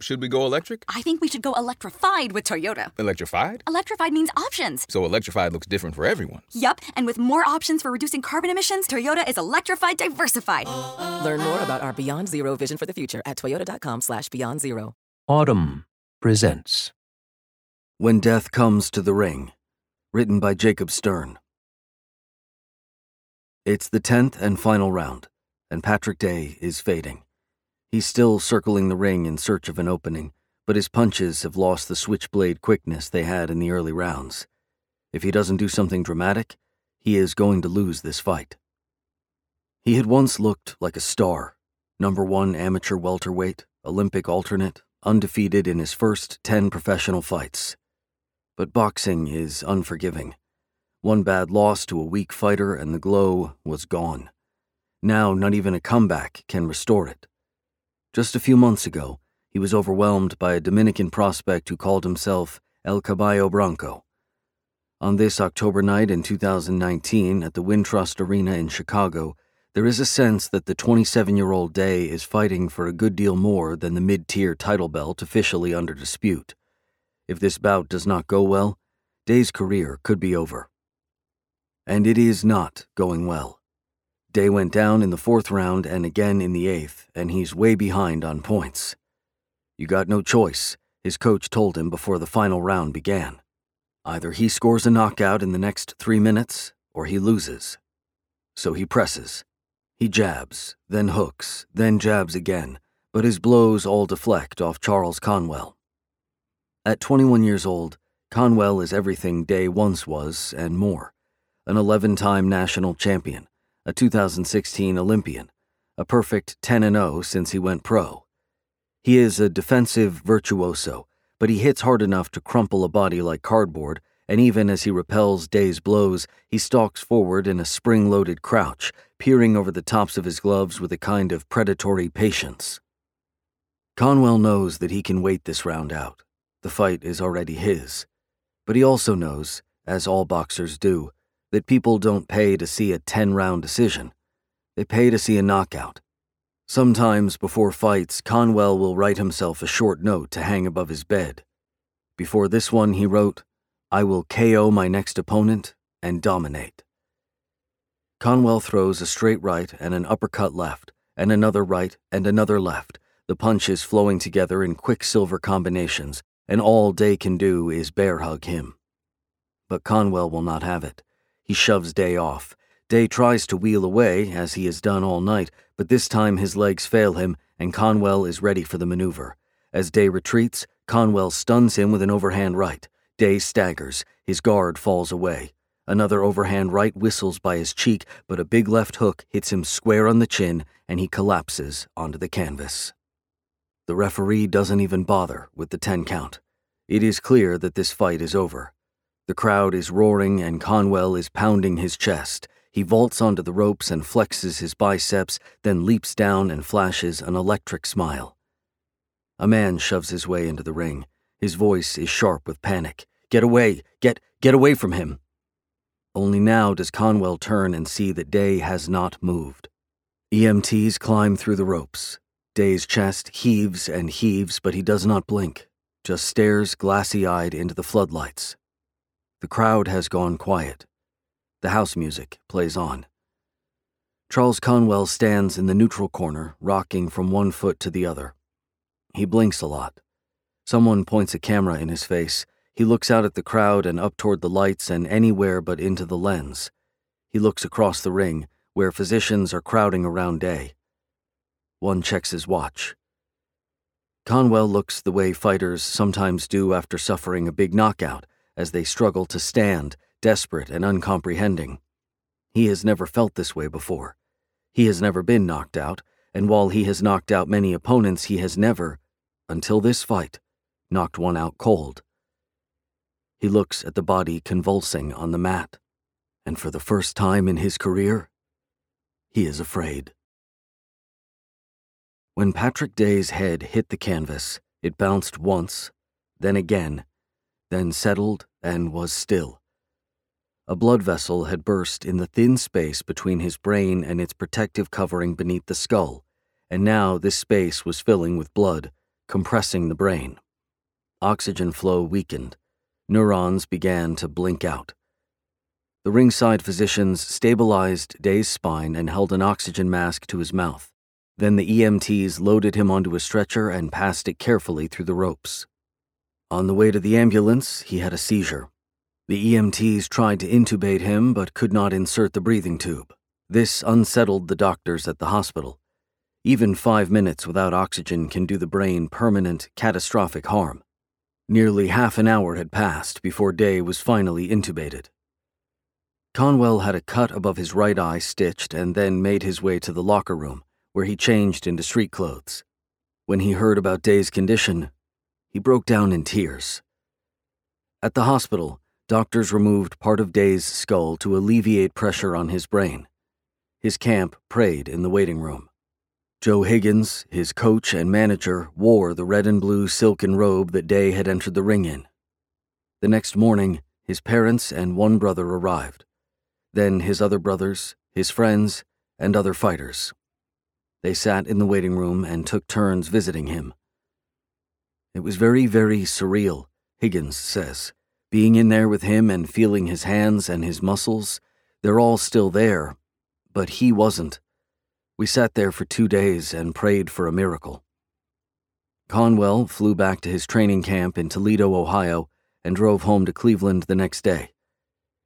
Should we go electric? I think we should go electrified with Toyota. Electrified? Electrified means options. So electrified looks different for everyone. Yup, and with more options for reducing carbon emissions, Toyota is electrified diversified. Learn more about our Beyond Zero vision for the future at toyota.com slash beyond zero. Audm presents When Death Comes to the Ring, written by Jacob Stern. It's the tenth and final round, and Patrick Day is fading. He's still circling the ring in search of an opening, but his punches have lost the switchblade quickness they had in the early rounds. If he doesn't do something dramatic, he is going to lose this fight. He had once looked like a star, number one amateur welterweight, Olympic alternate, undefeated in his first 10 professional fights. But boxing is unforgiving. One bad loss to a weak fighter and the glow was gone. Now, not even a comeback can restore it. Just a few months ago, he was overwhelmed by a Dominican prospect who called himself El Caballo Bronco. On this October night in 2019 at the Wintrust Arena in Chicago, there is a sense that the 27 year old Day is fighting for a good deal more than the mid tier title belt officially under dispute. If this bout does not go well, Day's career could be over. And it is not going well. Day went down in the fourth round and again in the eighth, and he's way behind on points. You got no choice, his coach told him before the final round began. Either he scores a knockout in the next three minutes, or he loses. So he presses. He jabs, then hooks, then jabs again, but his blows all deflect off Charles Conwell. At 21 years old, Conwell is everything Day once was and more an 11 time national champion a 2016 Olympian, a perfect 10 0 since he went pro. He is a defensive virtuoso, but he hits hard enough to crumple a body like cardboard, and even as he repels Day's blows, he stalks forward in a spring loaded crouch, peering over the tops of his gloves with a kind of predatory patience. Conwell knows that he can wait this round out. The fight is already his. But he also knows, as all boxers do, that people don't pay to see a 10 round decision. They pay to see a knockout. Sometimes before fights, Conwell will write himself a short note to hang above his bed. Before this one, he wrote, I will KO my next opponent and dominate. Conwell throws a straight right and an uppercut left, and another right and another left, the punches flowing together in quicksilver combinations, and all Day can do is bear hug him. But Conwell will not have it. He shoves Day off. Day tries to wheel away, as he has done all night, but this time his legs fail him, and Conwell is ready for the maneuver. As Day retreats, Conwell stuns him with an overhand right. Day staggers. His guard falls away. Another overhand right whistles by his cheek, but a big left hook hits him square on the chin, and he collapses onto the canvas. The referee doesn't even bother with the 10 count. It is clear that this fight is over. The crowd is roaring and Conwell is pounding his chest. He vaults onto the ropes and flexes his biceps, then leaps down and flashes an electric smile. A man shoves his way into the ring. His voice is sharp with panic. Get away! Get get away from him! Only now does Conwell turn and see that Day has not moved. EMTs climb through the ropes. Day's chest heaves and heaves, but he does not blink, just stares glassy eyed into the floodlights. The crowd has gone quiet. The house music plays on. Charles Conwell stands in the neutral corner, rocking from one foot to the other. He blinks a lot. Someone points a camera in his face. He looks out at the crowd and up toward the lights and anywhere but into the lens. He looks across the ring, where physicians are crowding around Day. One checks his watch. Conwell looks the way fighters sometimes do after suffering a big knockout as they struggle to stand, desperate and uncomprehending. He has never felt this way before. He has never been knocked out, and while he has knocked out many opponents, he has never, until this fight, knocked one out cold. He looks at the body convulsing on the mat, and for the first time in his career, he is afraid. When Patrick Day's head hit the canvas, it bounced once, then again, then settled and was still. A blood vessel had burst in the thin space between his brain and its protective covering beneath the skull, and now this space was filling with blood, compressing the brain. Oxygen flow weakened. Neurons began to blink out. The ringside physicians stabilized Day's spine and held an oxygen mask to his mouth. Then the EMTs loaded him onto a stretcher and passed it carefully through the ropes. On the way to the ambulance, he had a seizure. The EMTs tried to intubate him but could not insert the breathing tube. This unsettled the doctors at the hospital. Even five minutes without oxygen can do the brain permanent, catastrophic harm. Nearly half an hour had passed before Day was finally intubated. Conwell had a cut above his right eye stitched and then made his way to the locker room, where he changed into street clothes. When he heard about Day's condition, he broke down in tears. At the hospital, Doctors removed part of Day's skull to alleviate pressure on his brain. His camp prayed in the waiting room. Joe Higgins, his coach and manager, wore the red and blue silken robe that Day had entered the ring in. The next morning, his parents and one brother arrived. Then his other brothers, his friends, and other fighters. They sat in the waiting room and took turns visiting him. It was very, very surreal, Higgins says being in there with him and feeling his hands and his muscles, they're all still there, but he wasn't. We sat there for two days and prayed for a miracle. Conwell flew back to his training camp in Toledo, Ohio, and drove home to Cleveland the next day.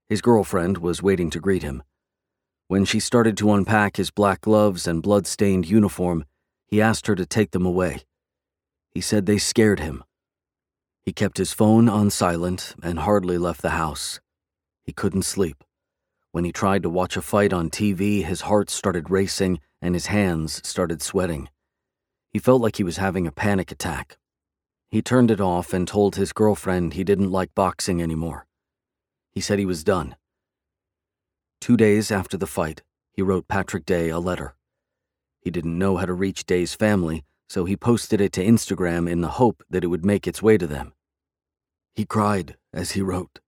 His girlfriend was waiting to greet him. When she started to unpack his black gloves and blood stained uniform, he asked her to take them away. He said they scared him. He kept his phone on silent and hardly left the house. He couldn't sleep. When he tried to watch a fight on TV, his heart started racing and his hands started sweating. He felt like he was having a panic attack. He turned it off and told his girlfriend he didn't like boxing anymore. He said he was done. Two days after the fight, he wrote Patrick Day a letter. He didn't know how to reach Day's family, so he posted it to Instagram in the hope that it would make its way to them. He cried as he wrote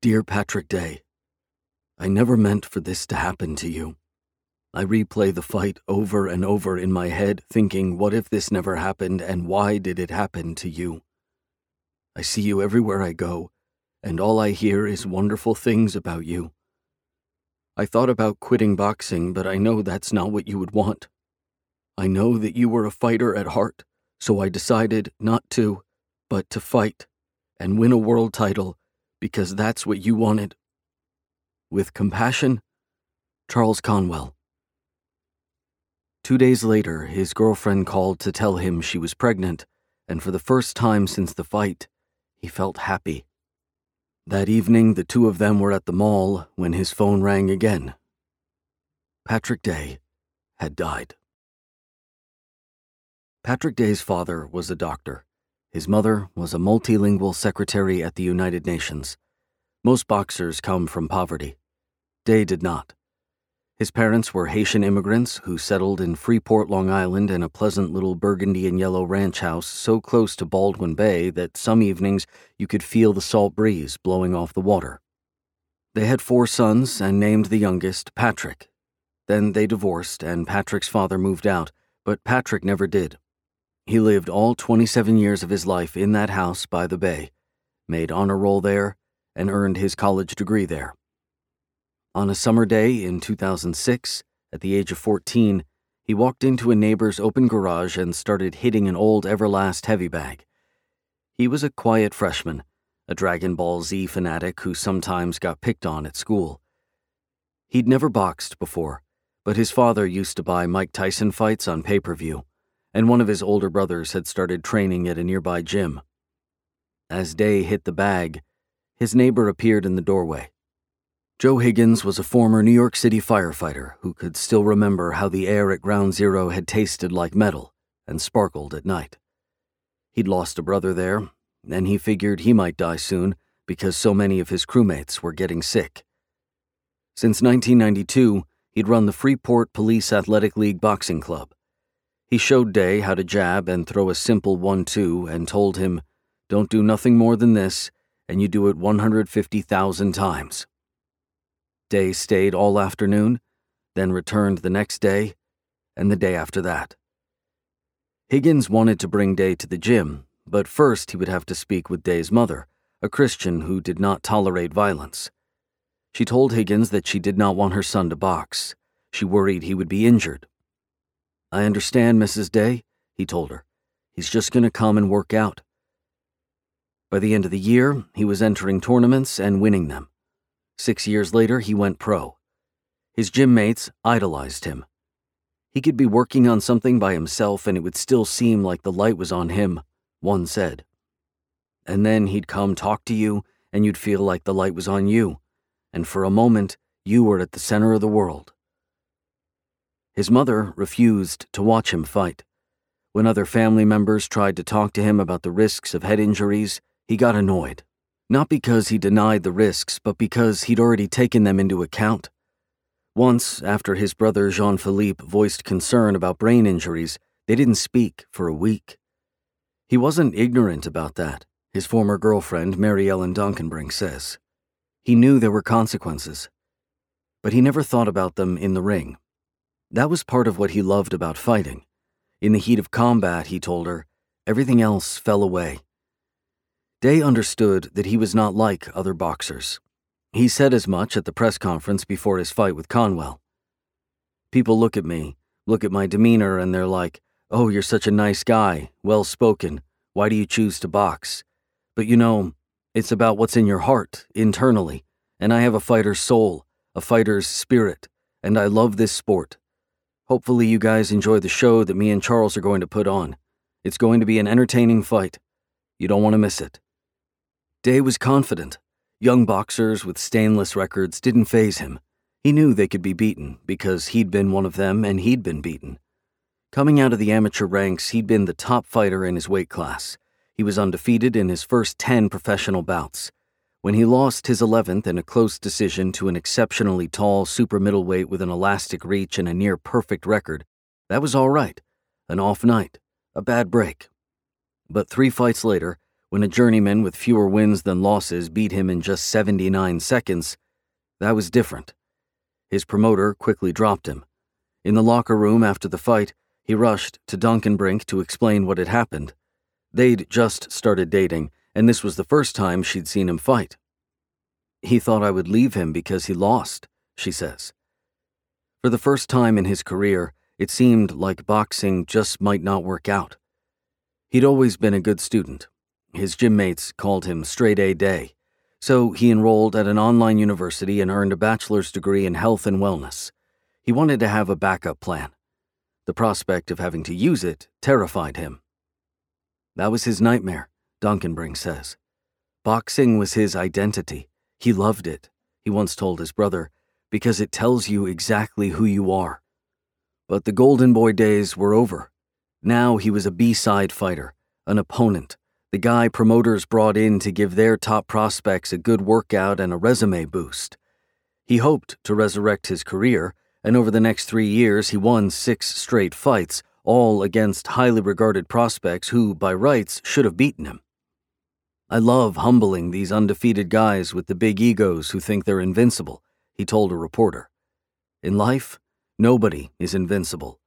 Dear Patrick Day, I never meant for this to happen to you. I replay the fight over and over in my head, thinking, what if this never happened and why did it happen to you? I see you everywhere I go, and all I hear is wonderful things about you. I thought about quitting boxing, but I know that's not what you would want. I know that you were a fighter at heart, so I decided not to, but to fight and win a world title because that's what you wanted. With compassion, Charles Conwell. Two days later, his girlfriend called to tell him she was pregnant, and for the first time since the fight, he felt happy. That evening, the two of them were at the mall when his phone rang again. Patrick Day had died. Patrick Day's father was a doctor. His mother was a multilingual secretary at the United Nations. Most boxers come from poverty. Day did not. His parents were Haitian immigrants who settled in Freeport, Long Island in a pleasant little burgundy and yellow ranch house so close to Baldwin Bay that some evenings you could feel the salt breeze blowing off the water. They had four sons and named the youngest Patrick. Then they divorced and Patrick's father moved out, but Patrick never did. He lived all 27 years of his life in that house by the bay, made honor roll there, and earned his college degree there. On a summer day in 2006, at the age of 14, he walked into a neighbor's open garage and started hitting an old Everlast heavy bag. He was a quiet freshman, a Dragon Ball Z fanatic who sometimes got picked on at school. He'd never boxed before, but his father used to buy Mike Tyson fights on pay per view and one of his older brothers had started training at a nearby gym. As Day hit the bag, his neighbor appeared in the doorway. Joe Higgins was a former New York City firefighter who could still remember how the air at Ground Zero had tasted like metal and sparkled at night. He'd lost a brother there, and he figured he might die soon because so many of his crewmates were getting sick. Since 1992, he'd run the Freeport Police Athletic League Boxing Club, he showed Day how to jab and throw a simple 1 2 and told him, Don't do nothing more than this, and you do it 150,000 times. Day stayed all afternoon, then returned the next day, and the day after that. Higgins wanted to bring Day to the gym, but first he would have to speak with Day's mother, a Christian who did not tolerate violence. She told Higgins that she did not want her son to box. She worried he would be injured. I understand, Mrs. Day, he told her. He's just going to come and work out. By the end of the year, he was entering tournaments and winning them. Six years later, he went pro. His gym mates idolized him. He could be working on something by himself and it would still seem like the light was on him, one said. And then he'd come talk to you and you'd feel like the light was on you, and for a moment, you were at the center of the world. His mother refused to watch him fight. When other family members tried to talk to him about the risks of head injuries, he got annoyed. Not because he denied the risks, but because he'd already taken them into account. Once, after his brother Jean Philippe voiced concern about brain injuries, they didn't speak for a week. He wasn't ignorant about that, his former girlfriend, Mary Ellen Donkenbrink, says. He knew there were consequences, but he never thought about them in the ring. That was part of what he loved about fighting. In the heat of combat, he told her, everything else fell away. Day understood that he was not like other boxers. He said as much at the press conference before his fight with Conwell. People look at me, look at my demeanor, and they're like, Oh, you're such a nice guy, well spoken. Why do you choose to box? But you know, it's about what's in your heart, internally, and I have a fighter's soul, a fighter's spirit, and I love this sport. Hopefully, you guys enjoy the show that me and Charles are going to put on. It's going to be an entertaining fight. You don't want to miss it. Day was confident. Young boxers with stainless records didn't faze him. He knew they could be beaten because he'd been one of them and he'd been beaten. Coming out of the amateur ranks, he'd been the top fighter in his weight class. He was undefeated in his first 10 professional bouts. When he lost his 11th in a close decision to an exceptionally tall super middleweight with an elastic reach and a near perfect record, that was all right. An off night, a bad break. But three fights later, when a journeyman with fewer wins than losses beat him in just 79 seconds, that was different. His promoter quickly dropped him. In the locker room after the fight, he rushed to Duncan Donkenbrink to explain what had happened. They'd just started dating, and this was the first time she'd seen him fight. He thought I would leave him because he lost, she says. For the first time in his career, it seemed like boxing just might not work out. He'd always been a good student, his gym mates called him Straight A Day, so he enrolled at an online university and earned a bachelor's degree in health and wellness. He wanted to have a backup plan. The prospect of having to use it terrified him. That was his nightmare, Donkenbrink says. Boxing was his identity. He loved it, he once told his brother, because it tells you exactly who you are. But the Golden Boy days were over. Now he was a B side fighter, an opponent, the guy promoters brought in to give their top prospects a good workout and a resume boost. He hoped to resurrect his career, and over the next three years, he won six straight fights, all against highly regarded prospects who, by rights, should have beaten him. I love humbling these undefeated guys with the big egos who think they're invincible, he told a reporter. In life, nobody is invincible.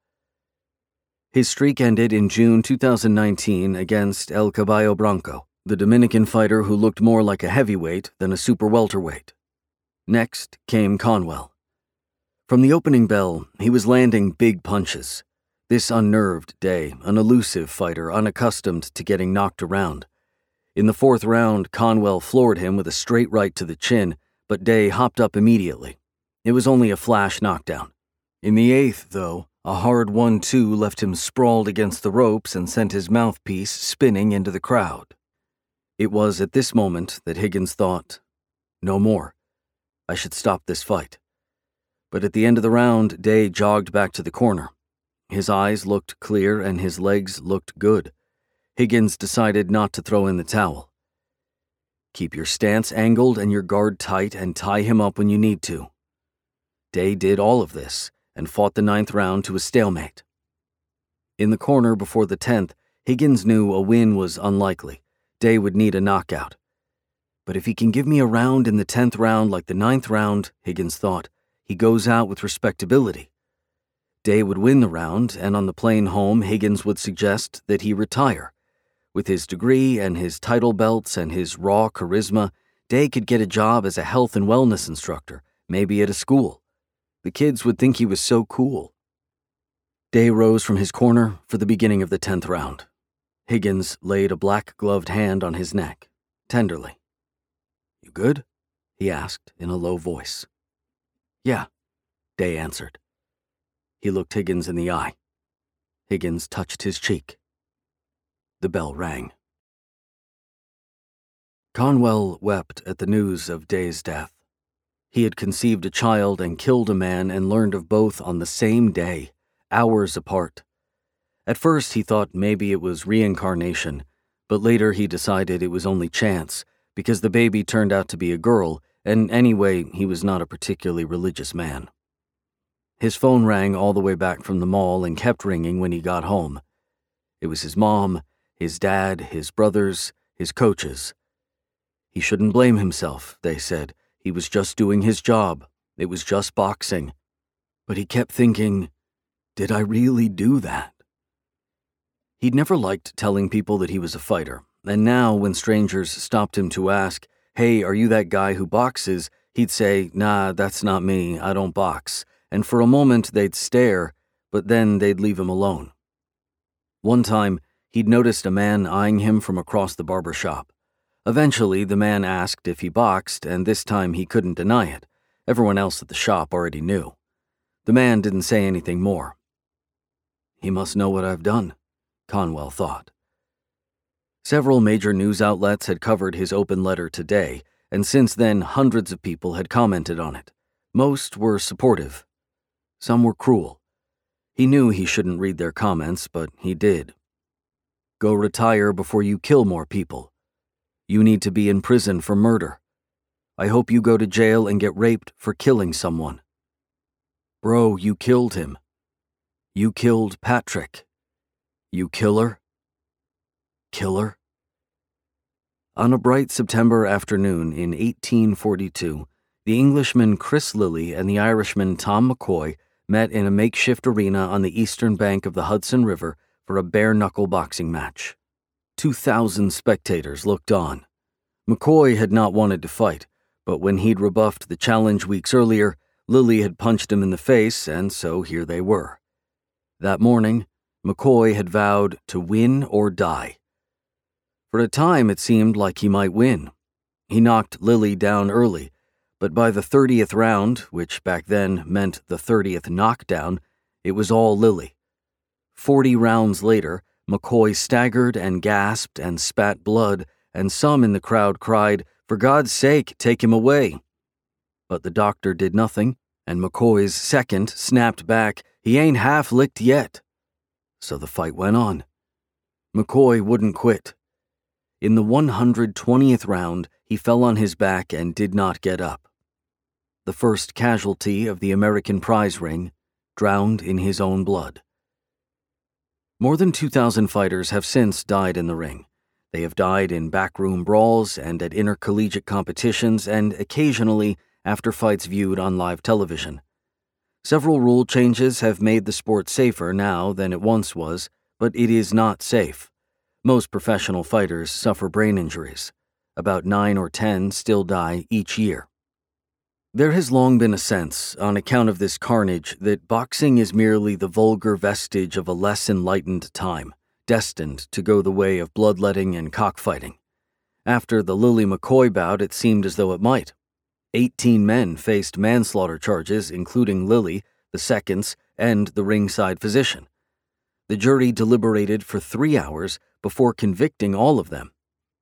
His streak ended in June 2019 against El Caballo Blanco, the Dominican fighter who looked more like a heavyweight than a super welterweight. Next came Conwell. From the opening bell, he was landing big punches. This unnerved Day, an elusive fighter unaccustomed to getting knocked around. In the fourth round, Conwell floored him with a straight right to the chin, but Day hopped up immediately. It was only a flash knockdown. In the eighth, though, a hard 1 2 left him sprawled against the ropes and sent his mouthpiece spinning into the crowd. It was at this moment that Higgins thought, no more. I should stop this fight. But at the end of the round, Day jogged back to the corner. His eyes looked clear and his legs looked good. Higgins decided not to throw in the towel. Keep your stance angled and your guard tight and tie him up when you need to. Day did all of this and fought the ninth round to a stalemate. In the corner before the tenth, Higgins knew a win was unlikely. Day would need a knockout. But if he can give me a round in the tenth round like the ninth round, Higgins thought, he goes out with respectability. Day would win the round, and on the plane home, Higgins would suggest that he retire. With his degree and his title belts and his raw charisma, Day could get a job as a health and wellness instructor, maybe at a school. The kids would think he was so cool. Day rose from his corner for the beginning of the 10th round. Higgins laid a black gloved hand on his neck, tenderly. You good? he asked in a low voice. Yeah, Day answered. He looked Higgins in the eye. Higgins touched his cheek. The bell rang. Conwell wept at the news of Day's death. He had conceived a child and killed a man and learned of both on the same day, hours apart. At first, he thought maybe it was reincarnation, but later he decided it was only chance because the baby turned out to be a girl, and anyway, he was not a particularly religious man. His phone rang all the way back from the mall and kept ringing when he got home. It was his mom, his dad, his brothers, his coaches. He shouldn't blame himself, they said. He was just doing his job. It was just boxing. But he kept thinking, did I really do that? He'd never liked telling people that he was a fighter, and now when strangers stopped him to ask, Hey, are you that guy who boxes? he'd say, Nah, that's not me, I don't box. And for a moment they'd stare, but then they'd leave him alone. One time, he'd noticed a man eyeing him from across the barber shop. Eventually, the man asked if he boxed, and this time he couldn't deny it. Everyone else at the shop already knew. The man didn't say anything more. He must know what I've done, Conwell thought. Several major news outlets had covered his open letter today, and since then, hundreds of people had commented on it. Most were supportive, some were cruel. He knew he shouldn't read their comments, but he did. Go retire before you kill more people. You need to be in prison for murder. I hope you go to jail and get raped for killing someone. Bro, you killed him. You killed Patrick. You killer? Killer? On a bright September afternoon in 1842, the Englishman Chris Lilly and the Irishman Tom McCoy met in a makeshift arena on the eastern bank of the Hudson River for a bare knuckle boxing match. 2,000 spectators looked on. McCoy had not wanted to fight, but when he'd rebuffed the challenge weeks earlier, Lilly had punched him in the face, and so here they were. That morning, McCoy had vowed to win or die. For a time, it seemed like he might win. He knocked Lilly down early, but by the 30th round, which back then meant the 30th knockdown, it was all Lilly. Forty rounds later, McCoy staggered and gasped and spat blood, and some in the crowd cried, For God's sake, take him away. But the doctor did nothing, and McCoy's second snapped back, He ain't half licked yet. So the fight went on. McCoy wouldn't quit. In the 120th round, he fell on his back and did not get up the first casualty of the American prize ring, drowned in his own blood. More than 2,000 fighters have since died in the ring. They have died in backroom brawls and at intercollegiate competitions, and occasionally after fights viewed on live television. Several rule changes have made the sport safer now than it once was, but it is not safe. Most professional fighters suffer brain injuries. About 9 or 10 still die each year. There has long been a sense, on account of this carnage, that boxing is merely the vulgar vestige of a less enlightened time, destined to go the way of bloodletting and cockfighting. After the Lilly McCoy bout, it seemed as though it might. Eighteen men faced manslaughter charges, including Lilly, the seconds, and the ringside physician. The jury deliberated for three hours before convicting all of them,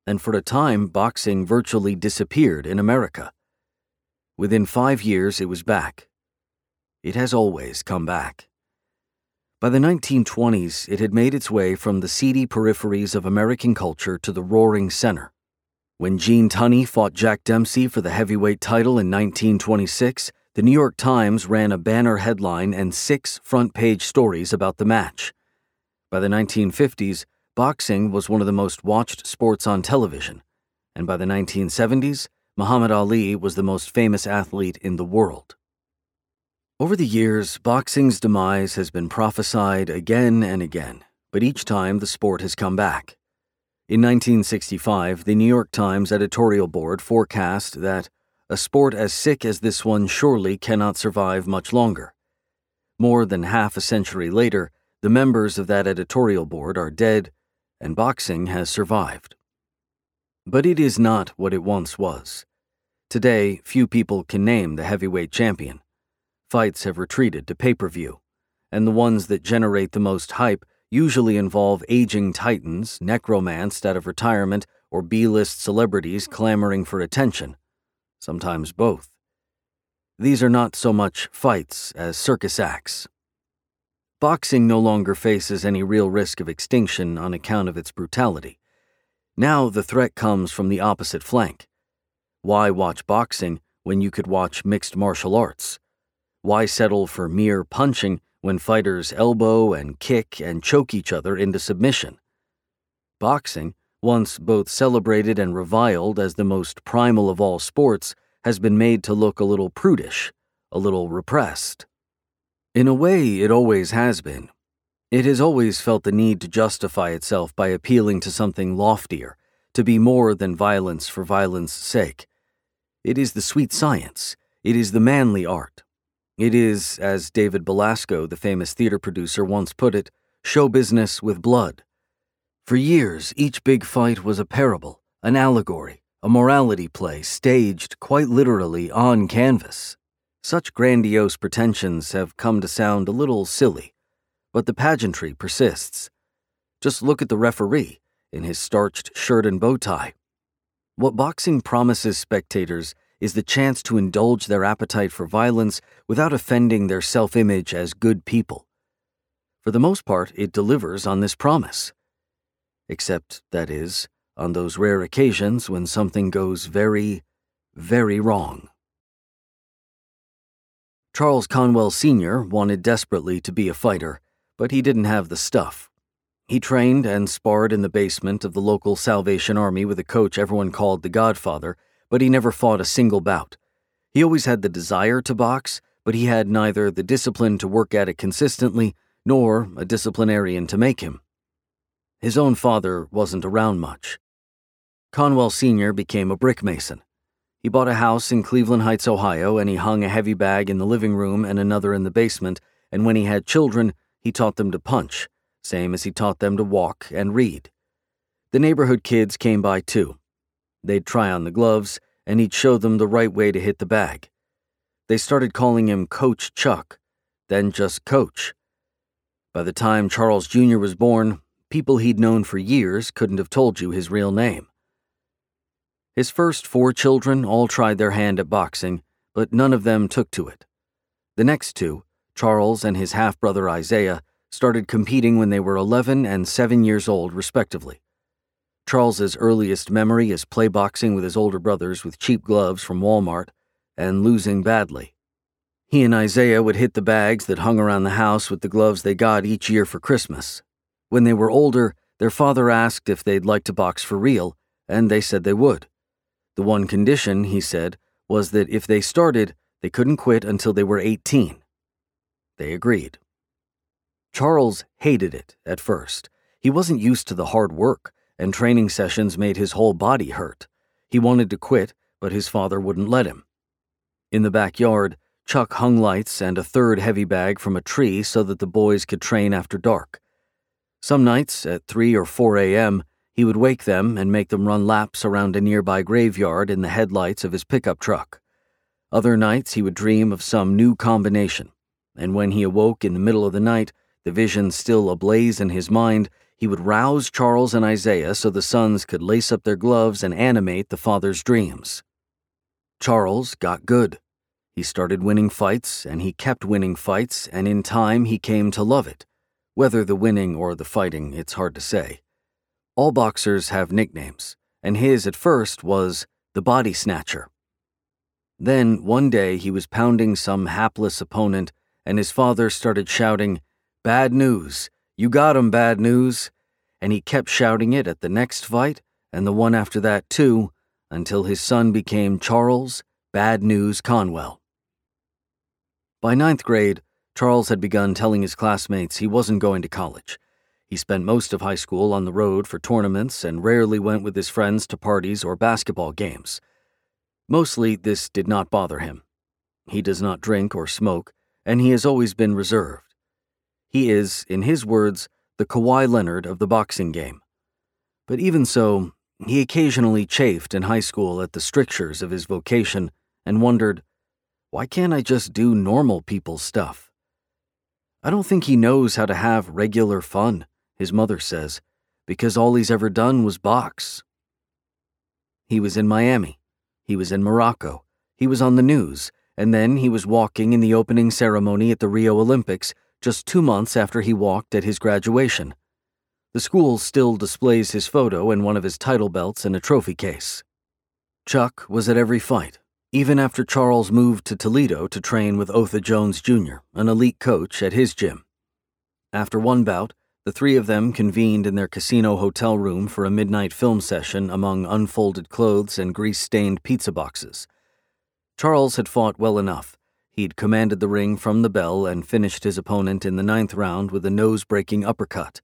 and for a time, boxing virtually disappeared in America. Within five years, it was back. It has always come back. By the 1920s, it had made its way from the seedy peripheries of American culture to the roaring center. When Gene Tunney fought Jack Dempsey for the heavyweight title in 1926, the New York Times ran a banner headline and six front page stories about the match. By the 1950s, boxing was one of the most watched sports on television, and by the 1970s, Muhammad Ali was the most famous athlete in the world. Over the years, boxing's demise has been prophesied again and again, but each time the sport has come back. In 1965, the New York Times editorial board forecast that a sport as sick as this one surely cannot survive much longer. More than half a century later, the members of that editorial board are dead, and boxing has survived. But it is not what it once was. Today, few people can name the heavyweight champion. Fights have retreated to pay per view, and the ones that generate the most hype usually involve aging titans necromanced out of retirement or B list celebrities clamoring for attention, sometimes both. These are not so much fights as circus acts. Boxing no longer faces any real risk of extinction on account of its brutality. Now the threat comes from the opposite flank. Why watch boxing when you could watch mixed martial arts? Why settle for mere punching when fighters elbow and kick and choke each other into submission? Boxing, once both celebrated and reviled as the most primal of all sports, has been made to look a little prudish, a little repressed. In a way, it always has been. It has always felt the need to justify itself by appealing to something loftier, to be more than violence for violence' sake. It is the sweet science, it is the manly art. It is, as David Belasco, the famous theater producer, once put it, show business with blood. For years, each big fight was a parable, an allegory, a morality play staged quite literally on canvas. Such grandiose pretensions have come to sound a little silly, but the pageantry persists. Just look at the referee in his starched shirt and bow tie. What boxing promises spectators is the chance to indulge their appetite for violence without offending their self image as good people. For the most part, it delivers on this promise. Except, that is, on those rare occasions when something goes very, very wrong. Charles Conwell Sr. wanted desperately to be a fighter, but he didn't have the stuff. He trained and sparred in the basement of the local Salvation Army with a coach everyone called the Godfather, but he never fought a single bout. He always had the desire to box, but he had neither the discipline to work at it consistently nor a disciplinarian to make him. His own father wasn't around much. Conwell Sr. became a brick mason. He bought a house in Cleveland Heights, Ohio, and he hung a heavy bag in the living room and another in the basement, and when he had children, he taught them to punch, same as he taught them to walk and read. The neighborhood kids came by too. They'd try on the gloves, and he'd show them the right way to hit the bag. They started calling him Coach Chuck, then just Coach. By the time Charles Jr. was born, people he'd known for years couldn't have told you his real name. His first four children all tried their hand at boxing, but none of them took to it. The next two, Charles and his half brother Isaiah, started competing when they were 11 and 7 years old, respectively. Charles's earliest memory is play boxing with his older brothers with cheap gloves from Walmart and losing badly. He and Isaiah would hit the bags that hung around the house with the gloves they got each year for Christmas. When they were older, their father asked if they'd like to box for real, and they said they would. The one condition, he said, was that if they started, they couldn't quit until they were 18. They agreed. Charles hated it at first. He wasn't used to the hard work, and training sessions made his whole body hurt. He wanted to quit, but his father wouldn't let him. In the backyard, Chuck hung lights and a third heavy bag from a tree so that the boys could train after dark. Some nights, at 3 or 4 a.m., he would wake them and make them run laps around a nearby graveyard in the headlights of his pickup truck. Other nights he would dream of some new combination, and when he awoke in the middle of the night, the vision still ablaze in his mind, he would rouse Charles and Isaiah so the sons could lace up their gloves and animate the father's dreams. Charles got good. He started winning fights, and he kept winning fights, and in time he came to love it. Whether the winning or the fighting, it's hard to say. All boxers have nicknames, and his at first was the Body Snatcher. Then, one day, he was pounding some hapless opponent, and his father started shouting, Bad news! You got him, bad news! And he kept shouting it at the next fight, and the one after that, too, until his son became Charles Bad News Conwell. By ninth grade, Charles had begun telling his classmates he wasn't going to college. He spent most of high school on the road for tournaments and rarely went with his friends to parties or basketball games. Mostly, this did not bother him. He does not drink or smoke, and he has always been reserved. He is, in his words, the Kawhi Leonard of the boxing game. But even so, he occasionally chafed in high school at the strictures of his vocation and wondered, why can't I just do normal people's stuff? I don't think he knows how to have regular fun, his mother says, because all he's ever done was box. He was in Miami. He was in Morocco. He was on the news. And then he was walking in the opening ceremony at the Rio Olympics just two months after he walked at his graduation. The school still displays his photo and one of his title belts in a trophy case. Chuck was at every fight, even after Charles moved to Toledo to train with Otha Jones Jr., an elite coach at his gym. After one bout, the three of them convened in their casino hotel room for a midnight film session among unfolded clothes and grease stained pizza boxes. Charles had fought well enough. He'd commanded the ring from the bell and finished his opponent in the ninth round with a nose breaking uppercut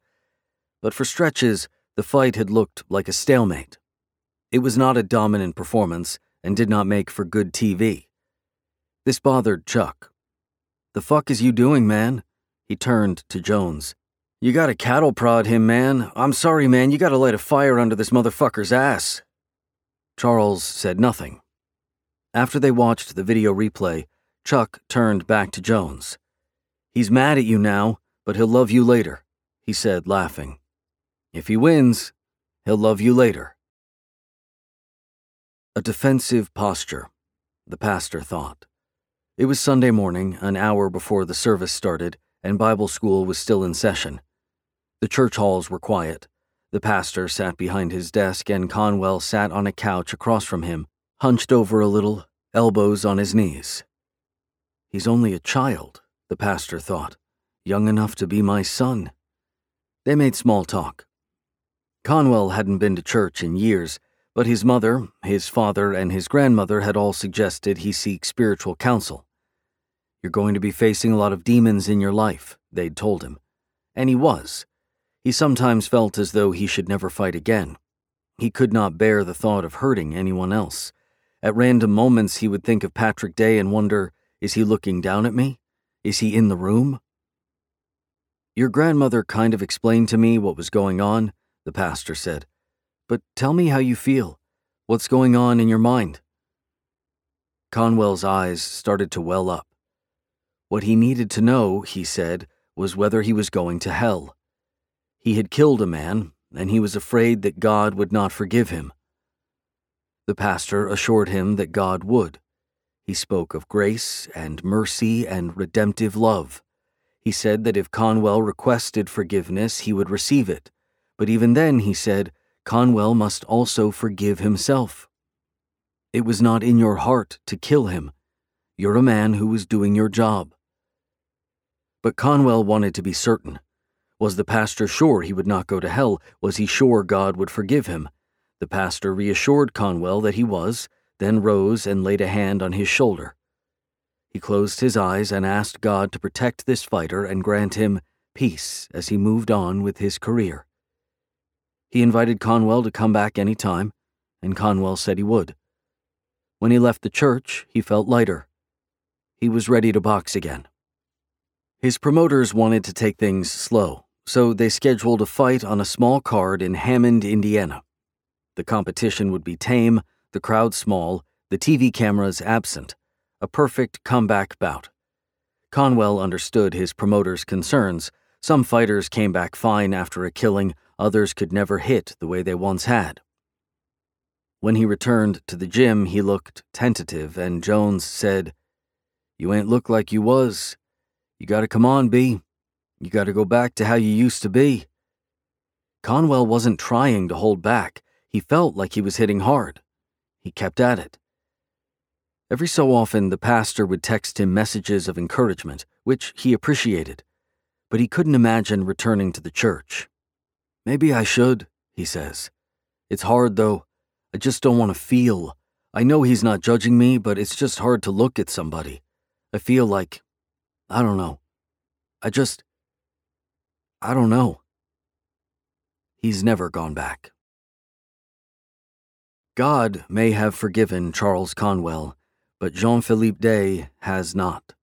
but for stretches, the fight had looked like a stalemate. It was not a dominant performance and did not make for good TV. This bothered Chuck. The fuck is you doing, man? He turned to Jones. You gotta cattle prod him, man. I'm sorry, man, you gotta light a fire under this motherfucker's ass. Charles said nothing. After they watched the video replay, Chuck turned back to Jones. He's mad at you now, but he'll love you later, he said, laughing. If he wins, he'll love you later. A defensive posture, the pastor thought. It was Sunday morning, an hour before the service started, and Bible school was still in session. The church halls were quiet. The pastor sat behind his desk, and Conwell sat on a couch across from him, hunched over a little, elbows on his knees. He's only a child, the pastor thought, young enough to be my son. They made small talk. Conwell hadn't been to church in years, but his mother, his father, and his grandmother had all suggested he seek spiritual counsel. You're going to be facing a lot of demons in your life, they'd told him. And he was. He sometimes felt as though he should never fight again. He could not bear the thought of hurting anyone else. At random moments, he would think of Patrick Day and wonder is he looking down at me? Is he in the room? Your grandmother kind of explained to me what was going on the pastor said. But tell me how you feel. What's going on in your mind? Conwell's eyes started to well up. What he needed to know, he said, was whether he was going to hell. He had killed a man, and he was afraid that God would not forgive him. The pastor assured him that God would. He spoke of grace and mercy and redemptive love. He said that if Conwell requested forgiveness, he would receive it. But even then, he said, Conwell must also forgive himself. It was not in your heart to kill him. You're a man who was doing your job. But Conwell wanted to be certain. Was the pastor sure he would not go to hell? Was he sure God would forgive him? The pastor reassured Conwell that he was, then rose and laid a hand on his shoulder. He closed his eyes and asked God to protect this fighter and grant him peace as he moved on with his career. He invited Conwell to come back any time, and Conwell said he would. When he left the church, he felt lighter. He was ready to box again. His promoters wanted to take things slow, so they scheduled a fight on a small card in Hammond, Indiana. The competition would be tame, the crowd small, the TV cameras absent, a perfect comeback bout. Conwell understood his promoters' concerns. Some fighters came back fine after a killing, others could never hit the way they once had. When he returned to the gym, he looked tentative, and Jones said, You ain't look like you was. You gotta come on, B. You gotta go back to how you used to be. Conwell wasn't trying to hold back. He felt like he was hitting hard. He kept at it. Every so often, the pastor would text him messages of encouragement, which he appreciated, but he couldn't imagine returning to the church. Maybe I should, he says. It's hard, though. I just don't want to feel. I know he's not judging me, but it's just hard to look at somebody. I feel like I don't know. I just. I don't know. He's never gone back. God may have forgiven Charles Conwell, but Jean Philippe Day has not.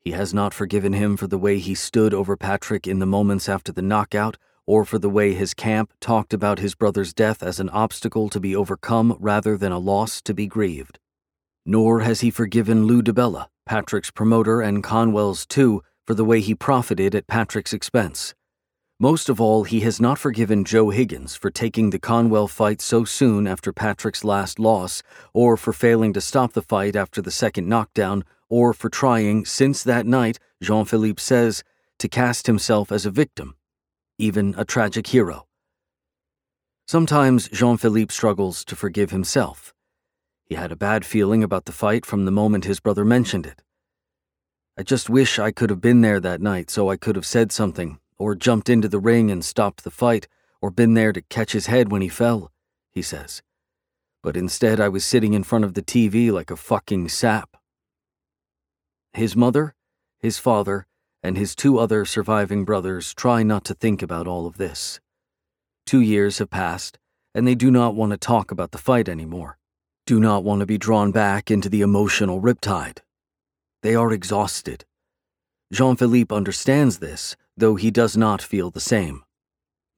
He has not forgiven him for the way he stood over Patrick in the moments after the knockout, or for the way his camp talked about his brother's death as an obstacle to be overcome rather than a loss to be grieved. Nor has he forgiven Lou DiBella, Patrick's promoter and Conwell's too, for the way he profited at Patrick's expense. Most of all, he has not forgiven Joe Higgins for taking the Conwell fight so soon after Patrick's last loss, or for failing to stop the fight after the second knockdown, or for trying, since that night, Jean Philippe says, to cast himself as a victim, even a tragic hero. Sometimes Jean Philippe struggles to forgive himself. He had a bad feeling about the fight from the moment his brother mentioned it. I just wish I could have been there that night so I could have said something or jumped into the ring and stopped the fight, or been there to catch his head when he fell, he says. But instead, I was sitting in front of the TV like a fucking sap. His mother, his father, and his two other surviving brothers try not to think about all of this. Two years have passed, and they do not want to talk about the fight anymore, do not want to be drawn back into the emotional riptide. They are exhausted. Jean Philippe understands this, though he does not feel the same.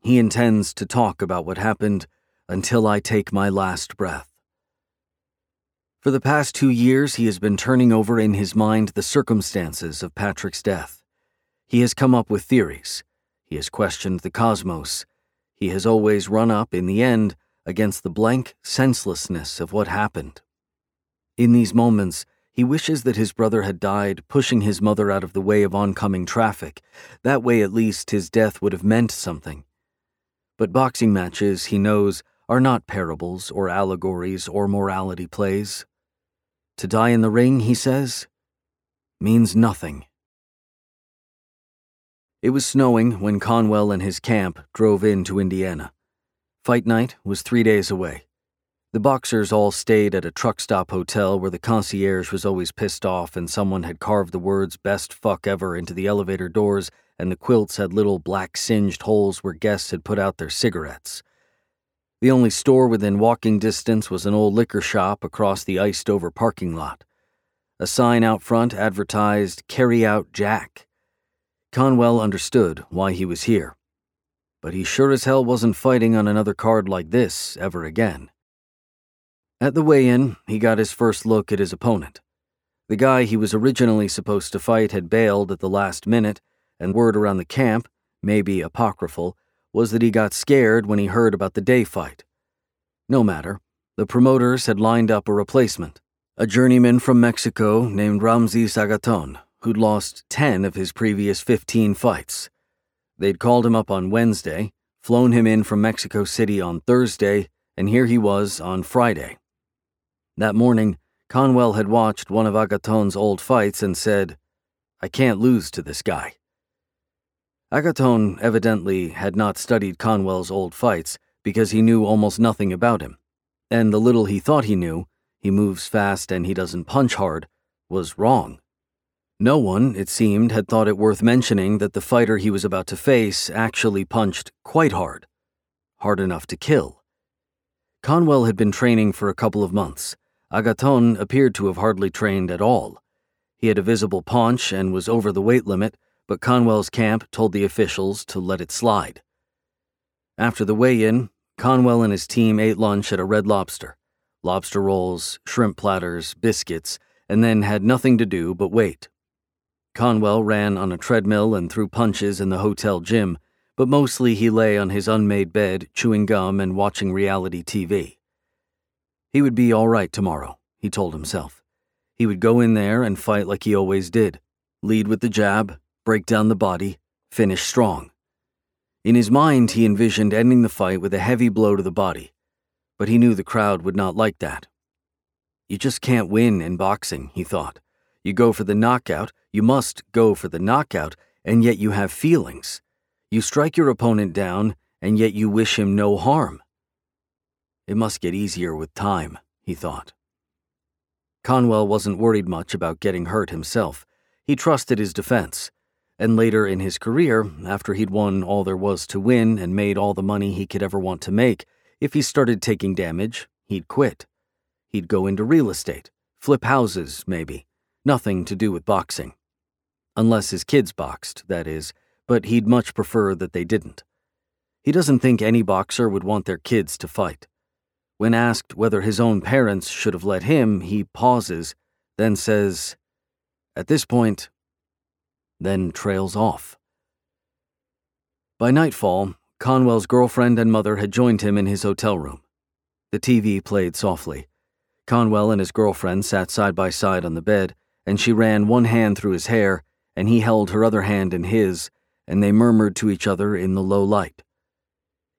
He intends to talk about what happened until I take my last breath. For the past two years, he has been turning over in his mind the circumstances of Patrick's death. He has come up with theories. He has questioned the cosmos. He has always run up, in the end, against the blank senselessness of what happened. In these moments, he wishes that his brother had died pushing his mother out of the way of oncoming traffic. That way, at least, his death would have meant something. But boxing matches, he knows, are not parables or allegories or morality plays. To die in the ring, he says, means nothing. It was snowing when Conwell and his camp drove into Indiana. Fight night was three days away. The boxers all stayed at a truck stop hotel where the concierge was always pissed off and someone had carved the words best fuck ever into the elevator doors and the quilts had little black singed holes where guests had put out their cigarettes. The only store within walking distance was an old liquor shop across the iced over parking lot. A sign out front advertised Carry Out Jack. Conwell understood why he was here. But he sure as hell wasn't fighting on another card like this ever again. At the weigh in, he got his first look at his opponent. The guy he was originally supposed to fight had bailed at the last minute, and word around the camp, maybe apocryphal, was that he got scared when he heard about the day fight. No matter, the promoters had lined up a replacement, a journeyman from Mexico named Ramses Agaton, who'd lost 10 of his previous 15 fights. They'd called him up on Wednesday, flown him in from Mexico City on Thursday, and here he was on Friday. That morning, Conwell had watched one of Agaton's old fights and said, I can't lose to this guy. Agaton evidently had not studied Conwell's old fights because he knew almost nothing about him, and the little he thought he knew, he moves fast and he doesn't punch hard, was wrong. No one, it seemed, had thought it worth mentioning that the fighter he was about to face actually punched quite hard. Hard enough to kill. Conwell had been training for a couple of months Agaton appeared to have hardly trained at all. He had a visible paunch and was over the weight limit, but Conwell's camp told the officials to let it slide. After the weigh in, Conwell and his team ate lunch at a red lobster lobster rolls, shrimp platters, biscuits, and then had nothing to do but wait. Conwell ran on a treadmill and threw punches in the hotel gym, but mostly he lay on his unmade bed, chewing gum and watching reality TV. He would be all right tomorrow, he told himself. He would go in there and fight like he always did lead with the jab, break down the body, finish strong. In his mind, he envisioned ending the fight with a heavy blow to the body, but he knew the crowd would not like that. You just can't win in boxing, he thought. You go for the knockout, you must go for the knockout, and yet you have feelings. You strike your opponent down, and yet you wish him no harm. It must get easier with time, he thought. Conwell wasn't worried much about getting hurt himself. He trusted his defense. And later in his career, after he'd won all there was to win and made all the money he could ever want to make, if he started taking damage, he'd quit. He'd go into real estate, flip houses, maybe. Nothing to do with boxing. Unless his kids boxed, that is, but he'd much prefer that they didn't. He doesn't think any boxer would want their kids to fight. When asked whether his own parents should have let him, he pauses, then says, At this point, then trails off. By nightfall, Conwell's girlfriend and mother had joined him in his hotel room. The TV played softly. Conwell and his girlfriend sat side by side on the bed, and she ran one hand through his hair, and he held her other hand in his, and they murmured to each other in the low light.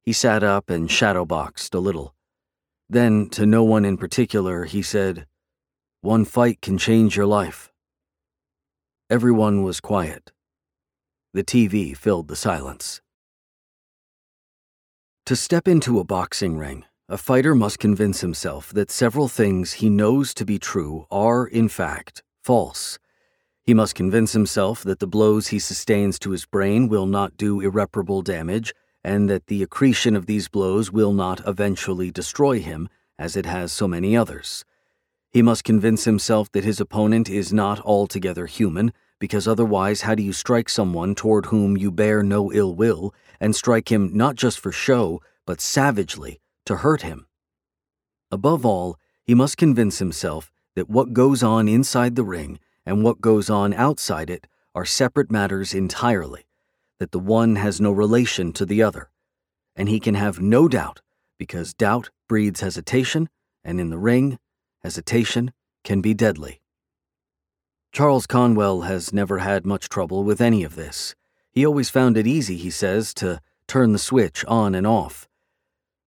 He sat up and shadowboxed a little. Then, to no one in particular, he said, One fight can change your life. Everyone was quiet. The TV filled the silence. To step into a boxing ring, a fighter must convince himself that several things he knows to be true are, in fact, false. He must convince himself that the blows he sustains to his brain will not do irreparable damage, and that the accretion of these blows will not eventually destroy him, as it has so many others. He must convince himself that his opponent is not altogether human, because otherwise, how do you strike someone toward whom you bear no ill will, and strike him not just for show, but savagely, to hurt him? Above all, he must convince himself that what goes on inside the ring and what goes on outside it are separate matters entirely, that the one has no relation to the other. And he can have no doubt, because doubt breeds hesitation, and in the ring, hesitation can be deadly. Charles Conwell has never had much trouble with any of this. He always found it easy, he says, to turn the switch on and off.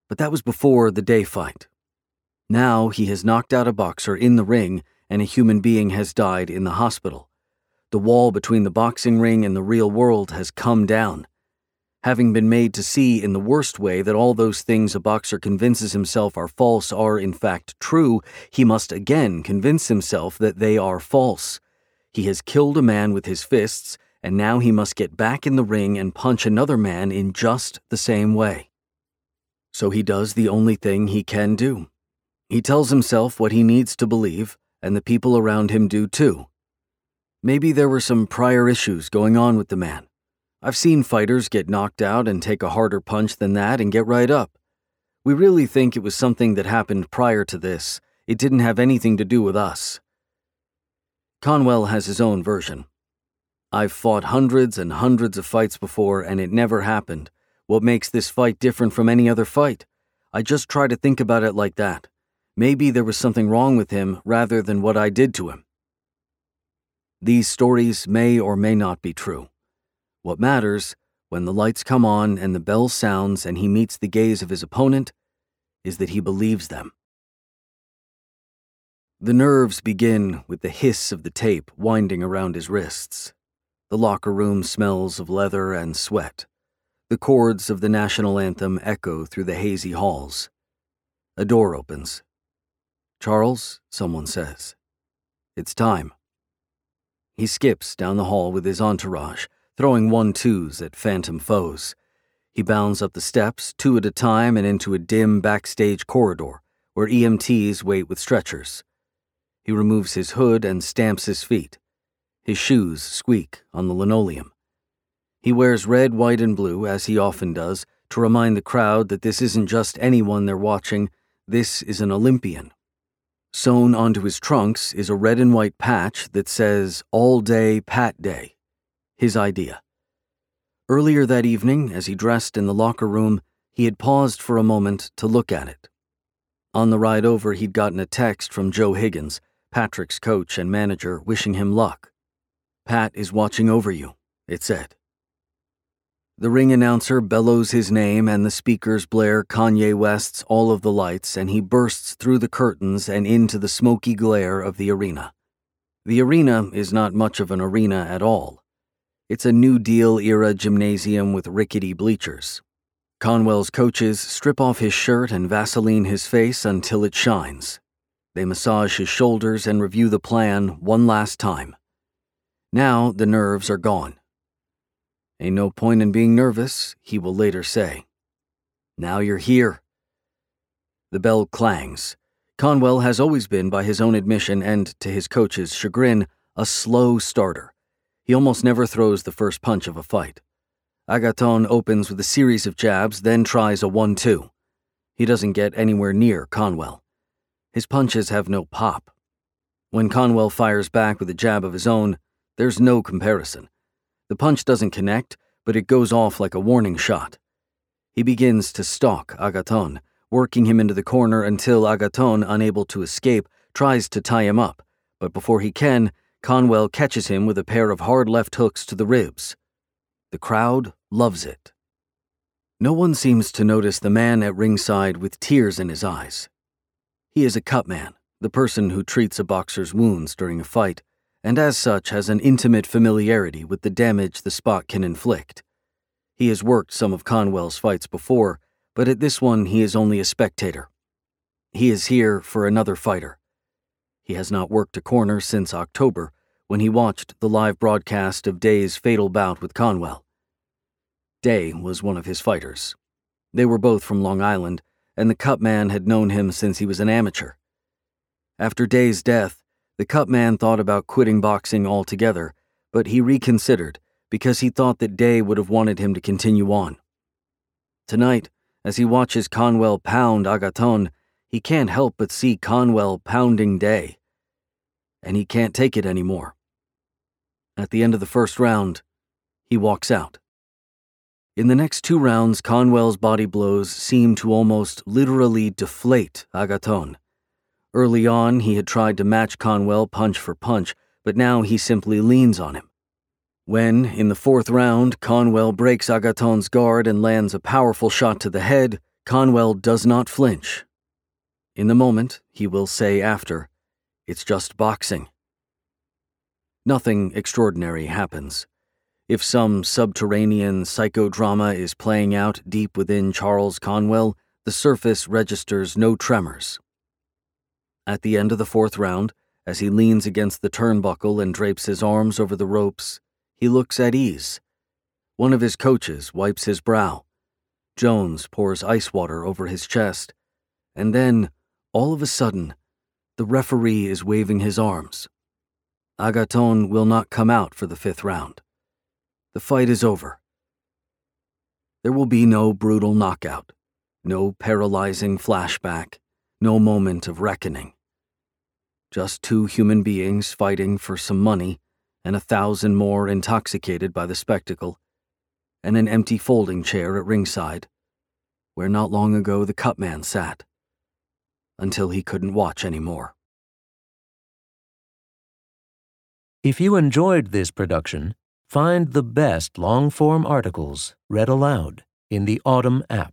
But that was before the day fight. Now he has knocked out a boxer in the ring, and a human being has died in the hospital. The wall between the boxing ring and the real world has come down. Having been made to see in the worst way that all those things a boxer convinces himself are false are in fact true, he must again convince himself that they are false. He has killed a man with his fists, and now he must get back in the ring and punch another man in just the same way. So he does the only thing he can do. He tells himself what he needs to believe, and the people around him do too. Maybe there were some prior issues going on with the man. I've seen fighters get knocked out and take a harder punch than that and get right up. We really think it was something that happened prior to this. It didn't have anything to do with us. Conwell has his own version. I've fought hundreds and hundreds of fights before, and it never happened. What makes this fight different from any other fight? I just try to think about it like that. Maybe there was something wrong with him rather than what I did to him. These stories may or may not be true. What matters, when the lights come on and the bell sounds and he meets the gaze of his opponent, is that he believes them. The nerves begin with the hiss of the tape winding around his wrists. The locker room smells of leather and sweat. The chords of the national anthem echo through the hazy halls. A door opens. Charles, someone says. It's time. He skips down the hall with his entourage, throwing one twos at phantom foes. He bounds up the steps, two at a time, and into a dim backstage corridor where EMTs wait with stretchers. He removes his hood and stamps his feet. His shoes squeak on the linoleum. He wears red, white, and blue, as he often does, to remind the crowd that this isn't just anyone they're watching, this is an Olympian. Sewn onto his trunks is a red and white patch that says All Day Pat Day, his idea. Earlier that evening, as he dressed in the locker room, he had paused for a moment to look at it. On the ride over, he'd gotten a text from Joe Higgins, Patrick's coach and manager, wishing him luck. Pat is watching over you, it said. The ring announcer bellows his name, and the speakers blare Kanye West's All of the Lights, and he bursts through the curtains and into the smoky glare of the arena. The arena is not much of an arena at all. It's a New Deal era gymnasium with rickety bleachers. Conwell's coaches strip off his shirt and Vaseline his face until it shines. They massage his shoulders and review the plan one last time. Now the nerves are gone. Ain't no point in being nervous, he will later say. Now you're here. The bell clangs. Conwell has always been, by his own admission and to his coach's chagrin, a slow starter. He almost never throws the first punch of a fight. Agaton opens with a series of jabs, then tries a 1 2. He doesn't get anywhere near Conwell. His punches have no pop. When Conwell fires back with a jab of his own, there's no comparison. The punch doesn't connect, but it goes off like a warning shot. He begins to stalk Agaton, working him into the corner until Agaton, unable to escape, tries to tie him up, but before he can, Conwell catches him with a pair of hard left hooks to the ribs. The crowd loves it. No one seems to notice the man at ringside with tears in his eyes. He is a cut man, the person who treats a boxer's wounds during a fight, and as such has an intimate familiarity with the damage the spot can inflict. He has worked some of Conwell's fights before, but at this one he is only a spectator. He is here for another fighter. He has not worked a corner since October, when he watched the live broadcast of Day's fatal bout with Conwell. Day was one of his fighters. They were both from Long Island, and the Cut Man had known him since he was an amateur. After Day's death, the Cut Man thought about quitting boxing altogether, but he reconsidered because he thought that Day would have wanted him to continue on. Tonight, as he watches Conwell pound Agaton, he can't help but see Conwell pounding Day. And he can't take it anymore. At the end of the first round, he walks out. In the next two rounds, Conwell's body blows seem to almost literally deflate Agaton. Early on, he had tried to match Conwell punch for punch, but now he simply leans on him. When, in the fourth round, Conwell breaks Agaton's guard and lands a powerful shot to the head, Conwell does not flinch. In the moment, he will say after, it's just boxing. Nothing extraordinary happens. If some subterranean psychodrama is playing out deep within Charles Conwell, the surface registers no tremors. At the end of the fourth round, as he leans against the turnbuckle and drapes his arms over the ropes, he looks at ease. One of his coaches wipes his brow. Jones pours ice water over his chest. And then, all of a sudden, the referee is waving his arms. Agaton will not come out for the fifth round. The fight is over. There will be no brutal knockout, no paralyzing flashback, no moment of reckoning. Just two human beings fighting for some money and a thousand more intoxicated by the spectacle, and an empty folding chair at ringside, where not long ago the cut man sat, until he couldn't watch any more. If you enjoyed this production, find the best long form articles read aloud in the Audm app,